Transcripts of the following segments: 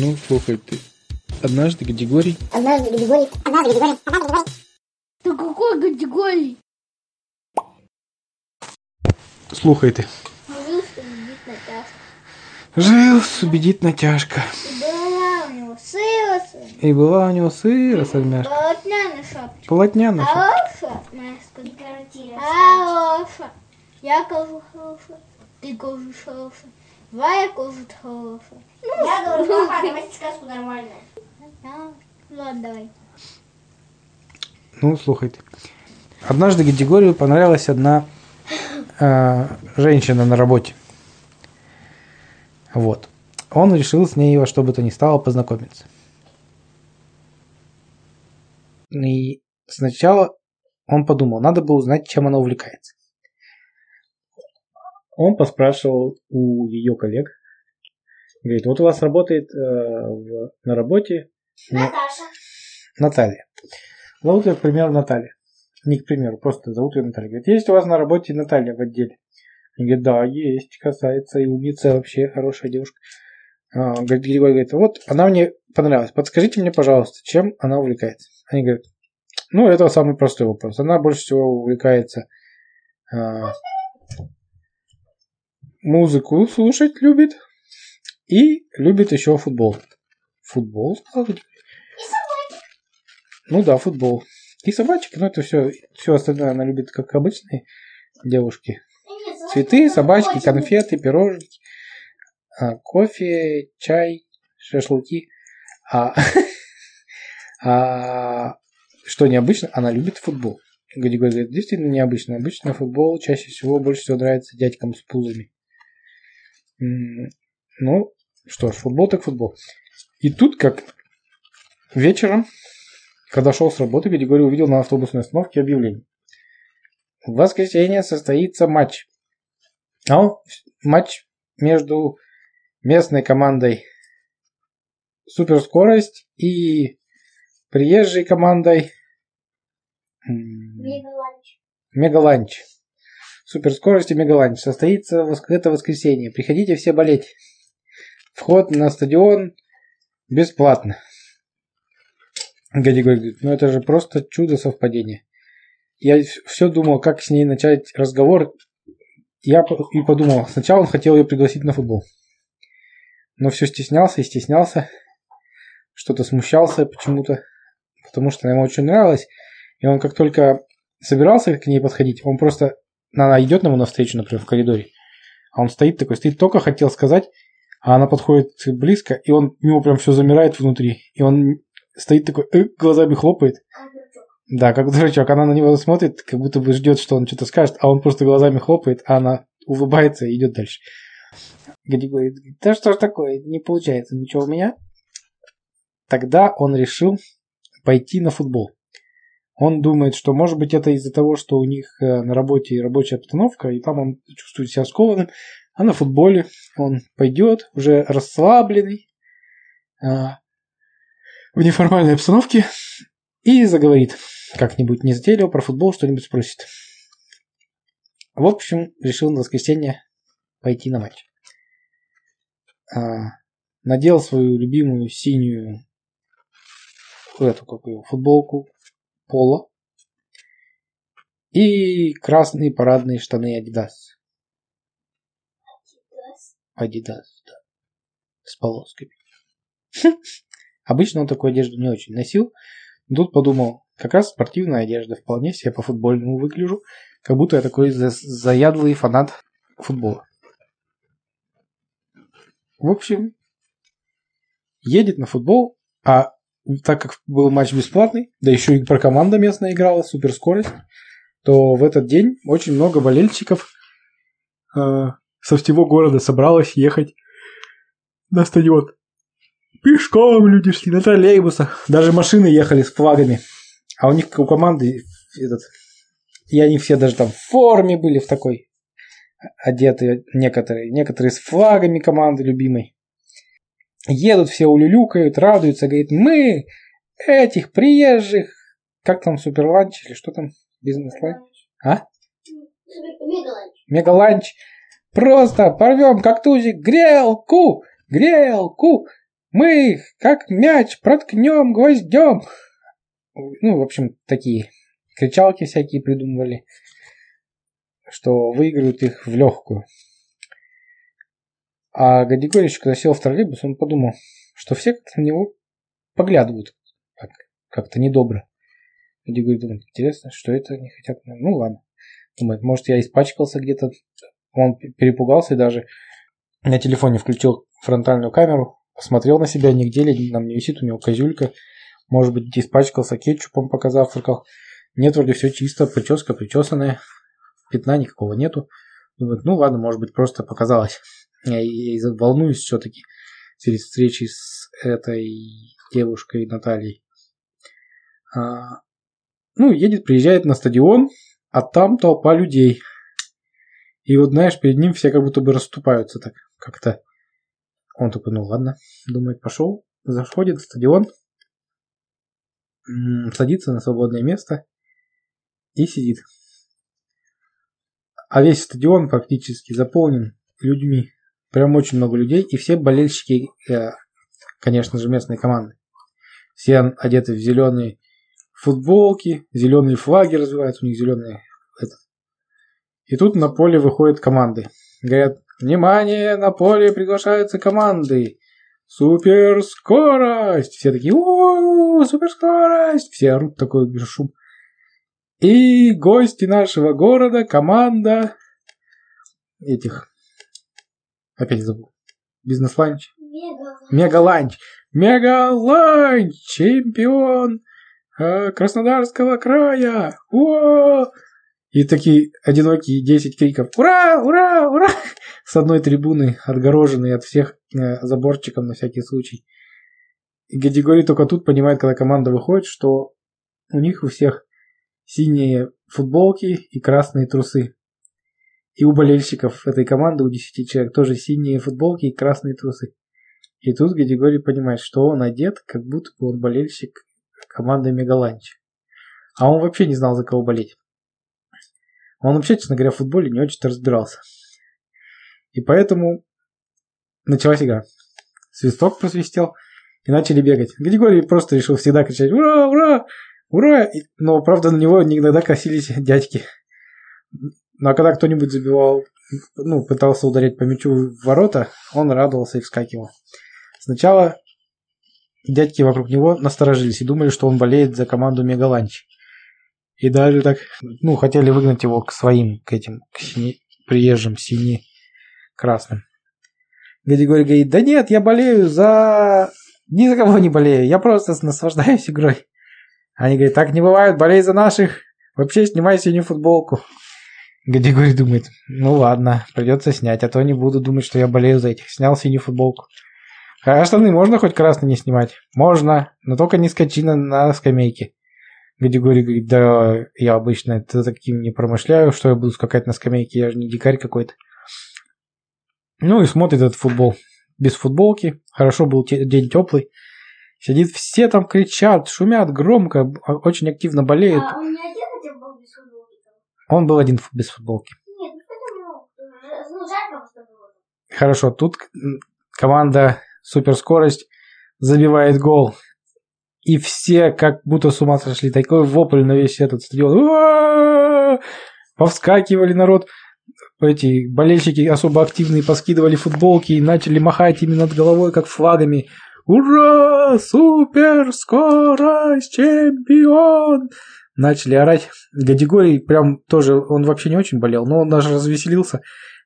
Ну, слухай ты. Однажды Григорий... Однажды Григорий... Однажды Григорий... Однажды Григорий... Да какой категории? Слухай ты. Жил убедит натяжка. И была у него сыроса, И была у него сыра сальмяшка. полотняная шапочка. Полотняная шапка. Хороша, моя сконкретира. Хороша. Я кажу хороша. Ты кажешь хороша. Валя кажет хороша. Я говорю, плохая, давайте сказку нормальную. Ладно, давай. Ну, слухай ты. Однажды Григорию понравилась одна э, женщина на работе. Вот. Он решил с ней во что бы то ни стало познакомиться. И сначала он подумал, надо бы узнать, чем она увлекается. Он поспрашивал у ее коллег. Говорит, вот у вас работает э, в- на работе Наташа. Наталья. Зовут ее, к примеру, Наталья. Не к примеру, просто зовут ее Наталья. Говорит, есть у вас на работе Наталья в отделе? Они говорят, да, есть, касается и умница, вообще хорошая девушка. А, говорит, Григорий говорит, вот она мне понравилась. Подскажите мне, пожалуйста, чем она увлекается? Они говорят, ну, это самый простой вопрос. Она больше всего увлекается а, музыку слушать любит и любит еще футбол. Футбол. Ну да, футбол. И собачек, но это все, все остальное она любит, как обычные девушки. Цветы, собачки, конфеты, пирожки, а, кофе, чай, шашлыки. А, а что необычно, она любит футбол. Григорий говорит, действительно необычно. Обычно футбол чаще всего больше всего нравится дядькам с пузами. Ну, что ж, футбол так футбол. И тут как вечером когда шел с работы, Григорий увидел на автобусной остановке объявление. В воскресенье состоится матч. А он, матч между местной командой Суперскорость и приезжей командой Мегаланч. Мегаланч. Суперскорость и Мегаланч. Состоится это воскресенье. Приходите все болеть. Вход на стадион бесплатно. Гади говорит, ну это же просто чудо совпадения. Я все думал, как с ней начать разговор. Я и подумал, сначала он хотел ее пригласить на футбол. Но все стеснялся и стеснялся. Что-то смущался почему-то. Потому что она ему очень нравилась. И он как только собирался к ней подходить, он просто... Она идет ему навстречу, например, в коридоре. А он стоит такой, стоит, только хотел сказать, а она подходит близко, и он у него прям все замирает внутри. И он стоит такой, э, глазами хлопает. Да, как дурачок. Она на него смотрит, как будто бы ждет, что он что-то скажет, а он просто глазами хлопает, а она улыбается и идет дальше. Гади говорит, да что ж такое, не получается ничего у меня. Тогда он решил пойти на футбол. Он думает, что может быть это из-за того, что у них э, на работе рабочая обстановка, и там он чувствует себя скованным, а на футболе он пойдет уже расслабленный, а, в неформальной обстановке и заговорит как-нибудь не затейливо про футбол, что-нибудь спросит. В общем, решил на воскресенье пойти на матч. А, надел свою любимую синюю эту какую футболку поло и красные парадные штаны Adidas. Adidas, да. С полосками. Обычно он такую одежду не очень носил. Но Тут подумал, как раз спортивная одежда, вполне себе по-футбольному выгляжу, как будто я такой за- заядлый фанат футбола. В общем, едет на футбол, а так как был матч бесплатный, да еще и про команда местная играла, суперскорость, то в этот день очень много болельщиков э, со всего города собралось ехать на стадион. Пешком люди шли, на троллейбусах. Даже машины ехали с флагами. А у них у команды этот... И они все даже там в форме были в такой одетые некоторые. Некоторые с флагами команды любимой. Едут все улюлюкают, радуются. Говорит, мы этих приезжих... Как там, суперланч или что там? Бизнес-ланч? А? Мегаланч. Мегаланч. Просто порвем как тузик грелку, грелку. Мы, как мяч, проткнем гвоздем. Ну, в общем, такие кричалки всякие придумывали, что выигрывают их в легкую. А Гадигорич, когда сел в троллейбус, он подумал, что все как-то на него поглядывают как- как-то недобро. Гадигорий думает, интересно, что это они хотят. Ну ладно. Думает, может, я испачкался где-то. Он перепугался и даже на телефоне включил фронтальную камеру, посмотрел на себя, нигде ли там не висит у него козюлька. Может быть, испачкался кетчупом, пока завтракал. Нет, вроде все чисто, прическа причесанная, пятна никакого нету. Думает, ну ладно, может быть, просто показалось. Я, я и волнуюсь все-таки перед встречей с этой девушкой Натальей. А, ну, едет, приезжает на стадион, а там толпа людей. И вот, знаешь, перед ним все как будто бы расступаются так как-то. Он такой, ну ладно, думает, пошел, заходит в стадион, садится на свободное место и сидит. А весь стадион фактически заполнен людьми. Прям очень много людей, и все болельщики, э, конечно же, местной команды. Все одеты в зеленые футболки, зеленые флаги развиваются, у них зеленые. Этот. И тут на поле выходят команды. Говорят, внимание, на поле приглашаются команды. Суперскорость! Все такие, у суперскорость! Все орут такой шум. И гости нашего города, команда этих, опять забыл, бизнес-ланч, Мега. мега-ланч, мега-ланч, чемпион э, Краснодарского края, О! И такие одинокие 10 криков «Ура! Ура! Ура!» с одной трибуны, отгороженные от всех э, заборчиком на всякий случай. И Гадигорий только тут понимает, когда команда выходит, что у них у всех синие футболки и красные трусы. И у болельщиков этой команды, у 10 человек, тоже синие футболки и красные трусы. И тут Гадигорий понимает, что он одет, как будто бы он болельщик команды Мегаланч. А он вообще не знал, за кого болеть. Он вообще, честно говоря, в футболе не очень-то разбирался. И поэтому началась игра. Свисток просвистел, и начали бегать. Григорий просто решил всегда кричать «Ура! Ура! Ура!» Но, правда, на него иногда косились дядьки. Ну, а когда кто-нибудь забивал, ну, пытался ударить по мячу в ворота, он радовался и вскакивал. Сначала дядьки вокруг него насторожились и думали, что он болеет за команду Мегаланч. И даже так, ну, хотели выгнать его к своим, к этим, к сине- приезжим сине-красным. Григорий говорит, да нет, я болею за... Ни за кого не болею, я просто наслаждаюсь игрой. Они говорят, так не бывает, болей за наших. Вообще снимай синюю футболку. Григорий думает, ну ладно, придется снять, а то не буду думать, что я болею за этих. Снял синюю футболку. А штаны можно хоть красные не снимать? Можно, но только не скачи на, на скамейке. Гадигорий говорит, да я обычно это таким не промышляю, что я буду скакать на скамейке, я же не дикарь какой-то. Ну и смотрит этот футбол. Без футболки, хорошо был день теплый. Сидит, все там кричат, шумят громко, а- очень активно болеют. А он не один этим был без футболки? Он был один без футболки. Нет, ну ну, жарко. Хорошо, тут команда суперскорость забивает гол. И все как будто с ума сошли. Такой вопль на весь этот стадион. Повскакивали народ. Эти болельщики особо активные поскидывали футболки и начали махать ими над головой, как флагами. Ура! Суперскорость! Чемпион! Начали орать. Гадигорий прям тоже, он вообще не очень болел, но он даже развеселился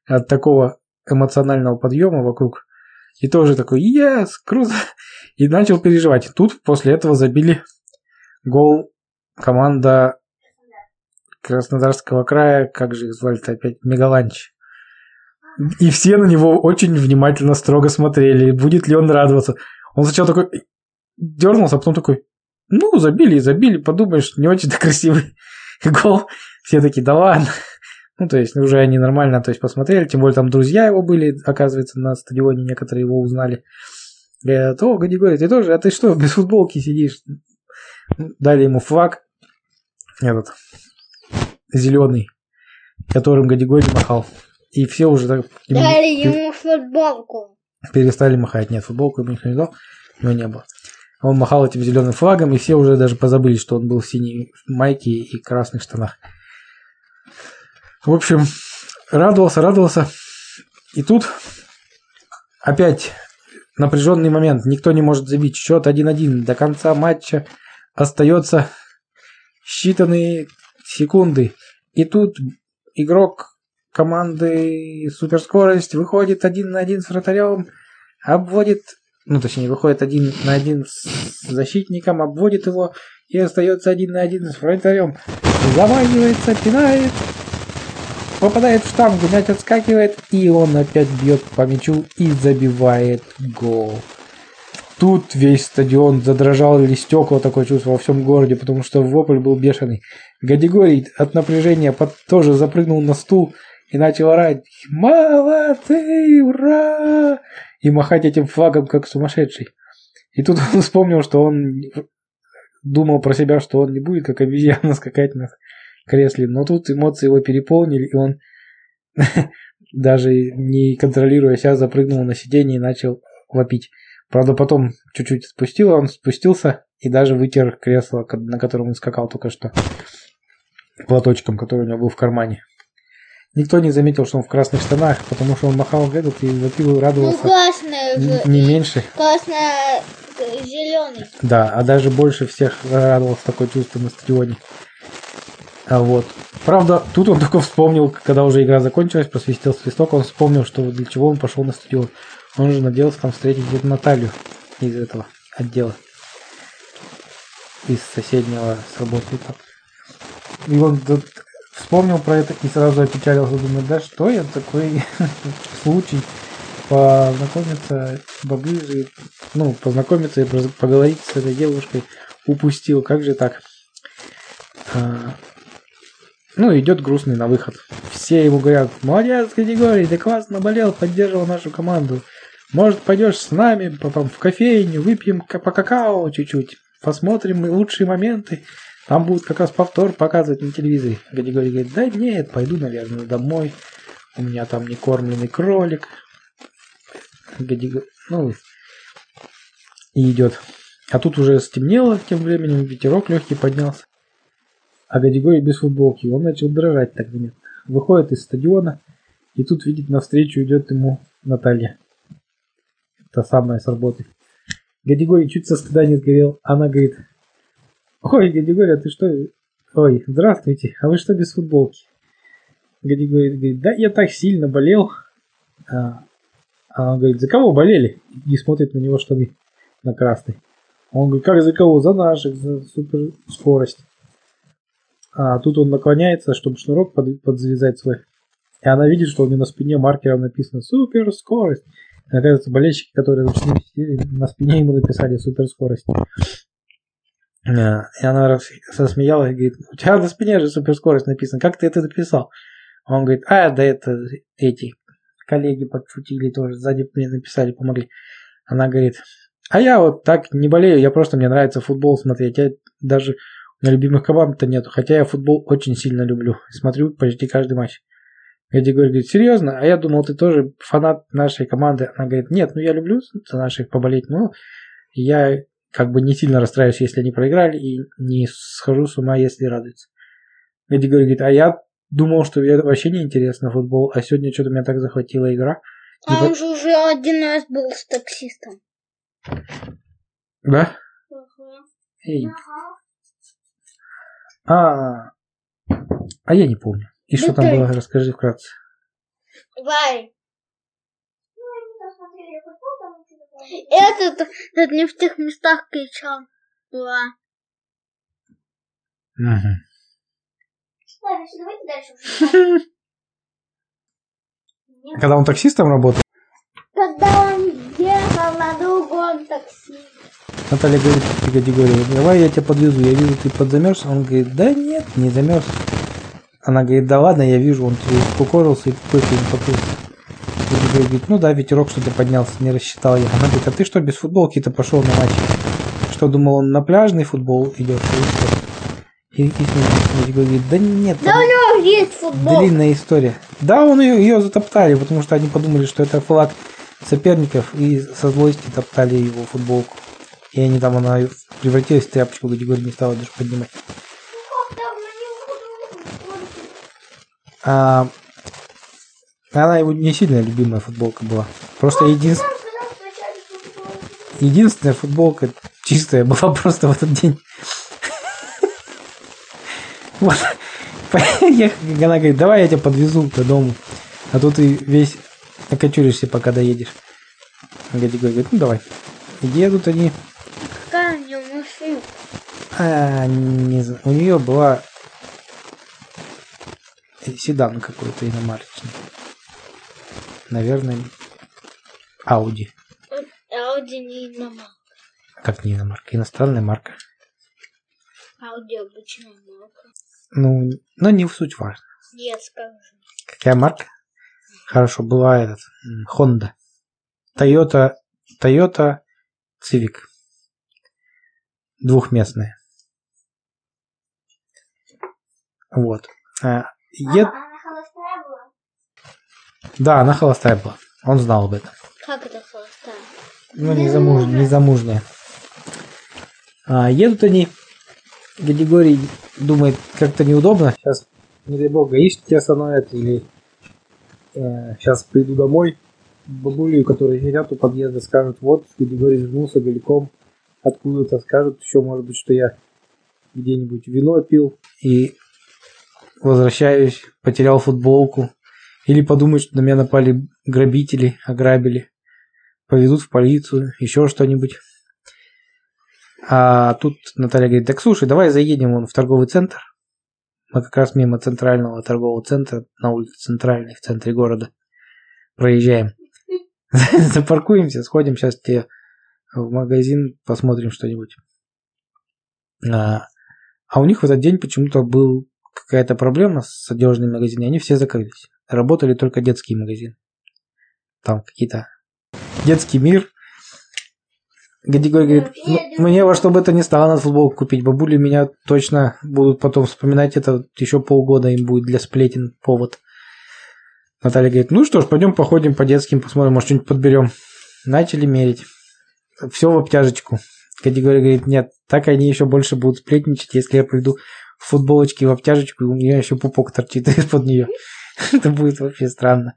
от такого эмоционального подъема вокруг. И тоже такой, yes, круто. И начал переживать. Тут после этого забили гол команда Краснодарского края, как же их звали-то опять, Мегаланч. И все на него очень внимательно, строго смотрели, будет ли он радоваться. Он сначала такой дернулся, а потом такой, ну, забили забили, подумаешь, не очень-то красивый гол. Все такие, да ладно. Ну, то есть, уже они нормально то есть, посмотрели, тем более там друзья его были, оказывается, на стадионе некоторые его узнали. Говорят, о, Гадигорий, ты тоже, а ты что, без футболки сидишь? Дали ему флаг, этот, зеленый, которым Гадигорий махал. И все уже так... к нему- Дали ему футболку. перестали махать. Нет, футболку ему никто не дал, у него не было. Он махал этим зеленым флагом, и все уже даже позабыли, что он был в синей майке и красных штанах. В общем, радовался, радовался. И тут опять напряженный момент. Никто не может забить. Счет 1-1. До конца матча остается считанные секунды. И тут игрок команды суперскорость выходит один на один с вратарем, обводит, ну точнее, выходит один на один с защитником, обводит его и остается один на один с вратарем. Заманивается, пинает, попадает в штангу, мяч отскакивает, и он опять бьет по мячу и забивает гол. Тут весь стадион задрожал или стекла такое чувство во всем городе, потому что вопль был бешеный. Гадигорий от напряжения под, тоже запрыгнул на стул и начал орать «Молодцы! Ура!» и махать этим флагом, как сумасшедший. И тут он вспомнил, что он думал про себя, что он не будет, как обезьяна, скакать на кресле. Но тут эмоции его переполнили, и он, даже не контролируя себя, запрыгнул на сиденье и начал вопить. Правда, потом чуть-чуть спустил, он спустился и даже вытер кресло, на котором он скакал только что, платочком, который у него был в кармане. Никто не заметил, что он в красных штанах, потому что он махал этот и вопил и радовался. Ну, красный. Не меньше. Красно зеленый. Да, а даже больше всех радовался такое чувство на стадионе. А вот. Правда, тут он только вспомнил, когда уже игра закончилась, просвистел свисток, он вспомнил, что для чего он пошел на стадион. Он же надеялся там встретить где-то Наталью из этого отдела. Из соседнего с работы. И он тут вспомнил про это и сразу опечалился, думает, да что я такой случай познакомиться поближе, ну, познакомиться и поговорить с этой девушкой упустил, как же так? Ну, идет грустный на выход. Все ему говорят, молодец, Григорий, ты классно болел, поддерживал нашу команду. Может, пойдешь с нами потом в кофейню, выпьем по какао чуть-чуть, посмотрим лучшие моменты. Там будет как раз повтор показывать на телевизоре. Григорий говорит, да нет, пойду, наверное, домой. У меня там не кормленный кролик. Григорий, ну, и идет. А тут уже стемнело тем временем, ветерок легкий поднялся. А Гадигорий без футболки, он начал дрожать так заметно. Выходит из стадиона, и тут видит навстречу идет ему Наталья. Та самая с работы. Гадигорий чуть со стыда не сгорел. Она говорит, ой, Гадигорий, а ты что? Ой, здравствуйте, а вы что без футболки? Гадигорий говорит, да я так сильно болел. А, а он говорит, за кого болели? И смотрит на него штаны на красный. Он говорит, как за кого? За наших, за супер скорость. А тут он наклоняется, чтобы шнурок под, подзвязать свой. И она видит, что у него на спине маркером написано «Супер скорость». И, оказывается, болельщики, которые на спине ему написали «Супер скорость». А, и она засмеялась и говорит, у тебя на спине же супер скорость написано, как ты это написал? Он говорит, а, да это эти коллеги подшутили тоже, сзади мне написали, помогли. Она говорит, а я вот так не болею, я просто мне нравится футбол смотреть, я даже на любимых команд-то нету, хотя я футбол очень сильно люблю. Смотрю почти каждый матч. Эдди говорит, серьезно? А я думал, ты тоже фанат нашей команды. Она говорит, нет, ну я люблю за наших поболеть, но я как бы не сильно расстраиваюсь, если они проиграли, и не схожу с ума, если радуются. Эдди говорит, а я думал, что это вообще не интересно футбол, а сегодня что-то меня так захватила игра. А он же уже один раз был с таксистом. Да? Ага. Эй. А, а я не помню. И что там было, расскажи вкратце. Варь, Ну, они там смотрели футбол, там что-то было. этот, этот не в тех местах кричал. Была. Мгм. Ладно, давайте дальше. Когда он таксистом работал, Когда он ехал на другом такси. Наталья говорит, погоди, говорит, давай я тебя подвезу, я вижу, ты подзамерз. Он говорит, да нет, не замерз. Она говорит, да ладно, я вижу, он тебе укорился и не попил. Григорий говорит, ну да, ветерок что-то поднялся, не рассчитал я. Она говорит, а ты что, без футболки-то пошел на матч? Что, думал, он на пляжный футбол идет? или что?» И, и смеется. Григорий говорит, да нет, Да у него есть футбол. длинная история. Да, он ее, ее затоптали, потому что они подумали, что это флаг соперников и со злости топтали его футболку. И они там, она превратилась в тряпочку, говорит, не стала даже поднимать. А, она его не сильно любимая футболка была. Просто единственная единственная футболка чистая была просто в этот день. Вот. Она говорит, давай я тебя подвезу до дому. А тут ты весь окочуришься, пока доедешь. Гади говорит, ну давай. Едут они. Какая у нее машина? А, не знаю. У нее была седан какой-то иномарочный. Наверное, Ауди. Ауди не иномарка. Как не иномарка? Иностранная марка. Ауди обычная марка. Ну, но не в суть важно. Я скажу. Какая марка? Хорошо, была этот Honda. Toyota, Toyota Civic. Двухместная. Вот. А. А, она холостая была? Да, она холостая была. Он знал об этом. Как это холостая? Ну, не, замуж... не замужняя. А, едут они. Григорий думает, как-то неудобно. Сейчас, не дай бог, гаишники тебя остановят или э, сейчас приду домой. Бабулю, которые сидят у подъезда, скажут, вот, Григорий вернулся голиком. Откуда-то скажут еще, может быть, что я где-нибудь вино пил и возвращаюсь, потерял футболку. Или подумают, что на меня напали грабители, ограбили. Повезут в полицию, еще что-нибудь. А тут Наталья говорит, так слушай, давай заедем вон в торговый центр. Мы как раз мимо центрального торгового центра, на улице Центральной, в центре города, проезжаем. Запаркуемся, сходим сейчас тебе в магазин, посмотрим что-нибудь. А, а у них в этот день почему-то был какая-то проблема с одежными магазинами, они все закрылись. Работали только детские магазины. Там какие-то детский мир. Григорий говорит, ну, мне во что бы это ни стало надо футболку купить. Бабули меня точно будут потом вспоминать это еще полгода им будет для сплетен повод. Наталья говорит, ну что ж, пойдем походим по детским, посмотрим, может что-нибудь подберем. Начали мерить. Все в обтяжечку. Григорий говорит, нет, так они еще больше будут сплетничать, если я приду в футболочке в обтяжечку, и у меня еще пупок торчит из-под нее. Это будет вообще странно.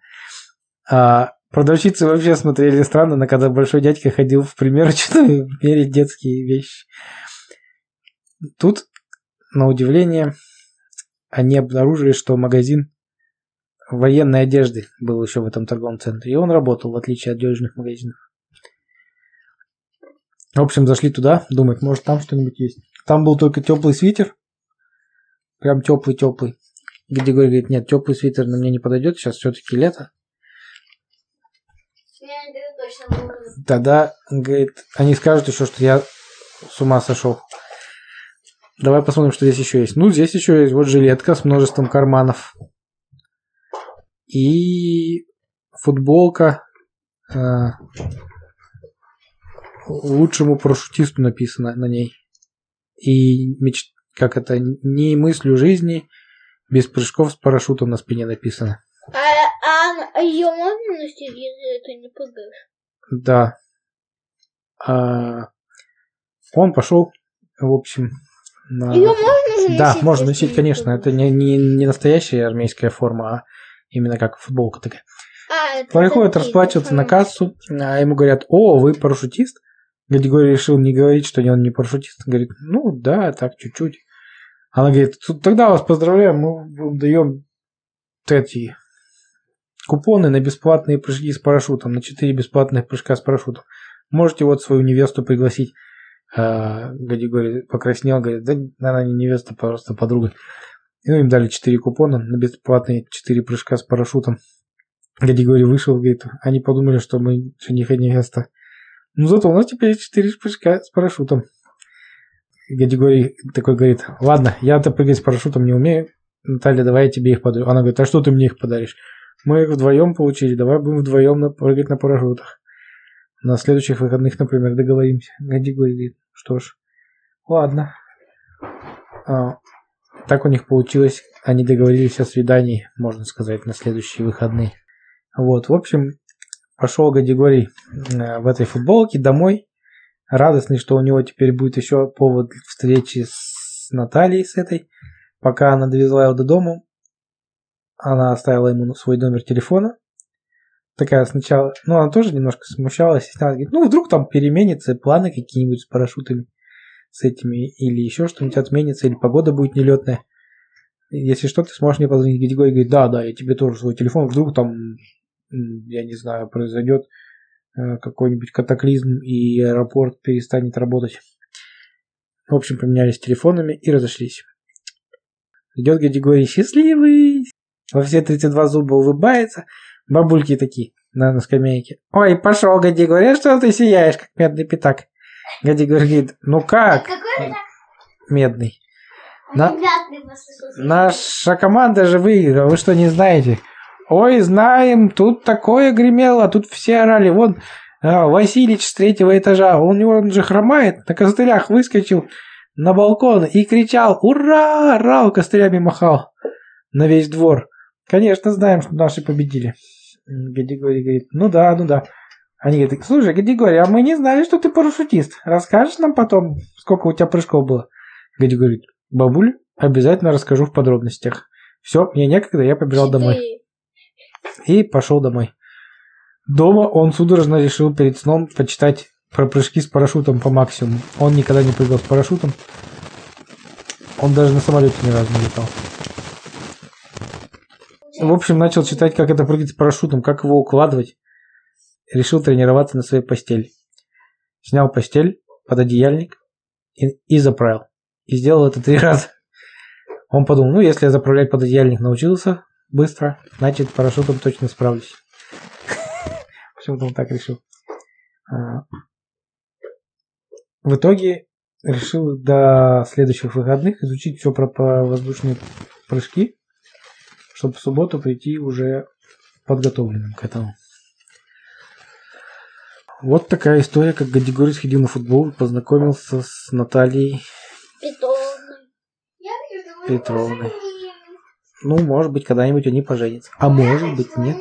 А продавщицы вообще смотрели странно, на когда большой дядька ходил в примерочную мерить детские вещи. Тут, на удивление, они обнаружили, что магазин военной одежды был еще в этом торговом центре. И он работал, в отличие от одежных магазинов. В общем, зашли туда, думать, может там что-нибудь есть. Там был только теплый свитер. Прям теплый-теплый. Григорий говорит, нет, теплый свитер на мне не подойдет, сейчас все-таки лето. Тогда, говорит, они скажут еще, что я с ума сошел. Давай посмотрим, что здесь еще есть. Ну, здесь еще есть вот жилетка с множеством карманов. И футболка э, лучшему парашютисту написано на ней. И меч... как это, не мыслью жизни, без прыжков с парашютом на спине написано. А, а ее можно носить, если это не ПГ? Да. А, он пошел, в общем, на... Ее можно же Да, носить, можно носить, не конечно. Это не, не, не настоящая армейская форма, а именно как футболка такая. А, Приходит расплачиваться на кассу, а ему говорят, о, вы парашютист? Григорий решил не говорить, что он не парашютист. Говорит, ну да, так чуть-чуть. Она говорит, «Тут тогда вас поздравляем, мы вам даем эти купоны на бесплатные прыжки с парашютом, на 4 бесплатных прыжка с парашютом. Можете вот свою невесту пригласить. А, Григорий покраснел, говорит, да, она не невеста, просто подруга. И ну, им дали 4 купона на бесплатные 4 прыжка с парашютом. Григорий вышел, говорит, они подумали, что мы жених и невеста. Ну зато у нас теперь есть 4 прыжка с парашютом. Григорий такой говорит, ладно, я-то прыгать с парашютом не умею. Наталья, давай я тебе их подарю. Она говорит, а что ты мне их подаришь? Мы их вдвоем получили, давай будем вдвоем прыгать на парашютах. На следующих выходных, например, договоримся. Григорий говорит, что ж, ладно. А, так у них получилось. Они договорились о свидании, можно сказать, на следующие выходные. Вот, в общем, пошел Гадигорий э, в этой футболке домой, радостный, что у него теперь будет еще повод встречи с Натальей, с этой. Пока она довезла его до дома, она оставила ему свой номер телефона. Такая сначала, ну, она тоже немножко смущалась, стеснялась, говорит, ну, вдруг там переменятся планы какие-нибудь с парашютами, с этими, или еще что-нибудь отменится, или погода будет нелетная. Если что, ты сможешь мне позвонить. Григорий говорит, да, да, я тебе тоже свой телефон, вдруг там, я не знаю, произойдет э, какой-нибудь катаклизм и аэропорт перестанет работать. В общем, поменялись телефонами и разошлись. Идет Григорий счастливый, во все 32 зуба улыбается. Бабульки такие на, на скамейке. Ой, пошел, Гади, говорят, что ты сияешь, как медный пятак. Гади говорит, ну как? Какой? Медный. На-. Наша команда же выиграла, вы что, не знаете? Ой, знаем, тут такое гремело, тут все орали. Вон а, Василич с третьего этажа, него он же хромает, на костылях выскочил на балкон и кричал «Ура!» орал, костылями махал на весь двор. Конечно, знаем, что наши победили. Гадигорий говорит, ну да, ну да. Они говорят, слушай, Гадигорий, а мы не знали, что ты парашютист. Расскажешь нам потом, сколько у тебя прыжков было? Гади говорит, бабуль, обязательно расскажу в подробностях. Все, мне некогда, я побежал домой. И пошел домой. Дома он судорожно решил перед сном почитать про прыжки с парашютом по максимуму. Он никогда не прыгал с парашютом. Он даже на самолете ни разу не летал. В общем, начал читать, как это прыгать с парашютом, как его укладывать. Решил тренироваться на своей постели. Снял постель, пододеяльник и, и заправил. И сделал это три раза. Он подумал, ну, если я заправлять пододеяльник научился быстро, значит, парашютом точно справлюсь. Почему-то он так решил. А, В итоге решил до следующих выходных изучить все про воздушные прыжки, чтобы в субботу прийти уже подготовленным к этому. Вот такая история, как Гадигорий сходил на футбол и познакомился с Натальей Питомный. Петровной. Ну, может быть, когда-нибудь они поженятся. А может быть, нет.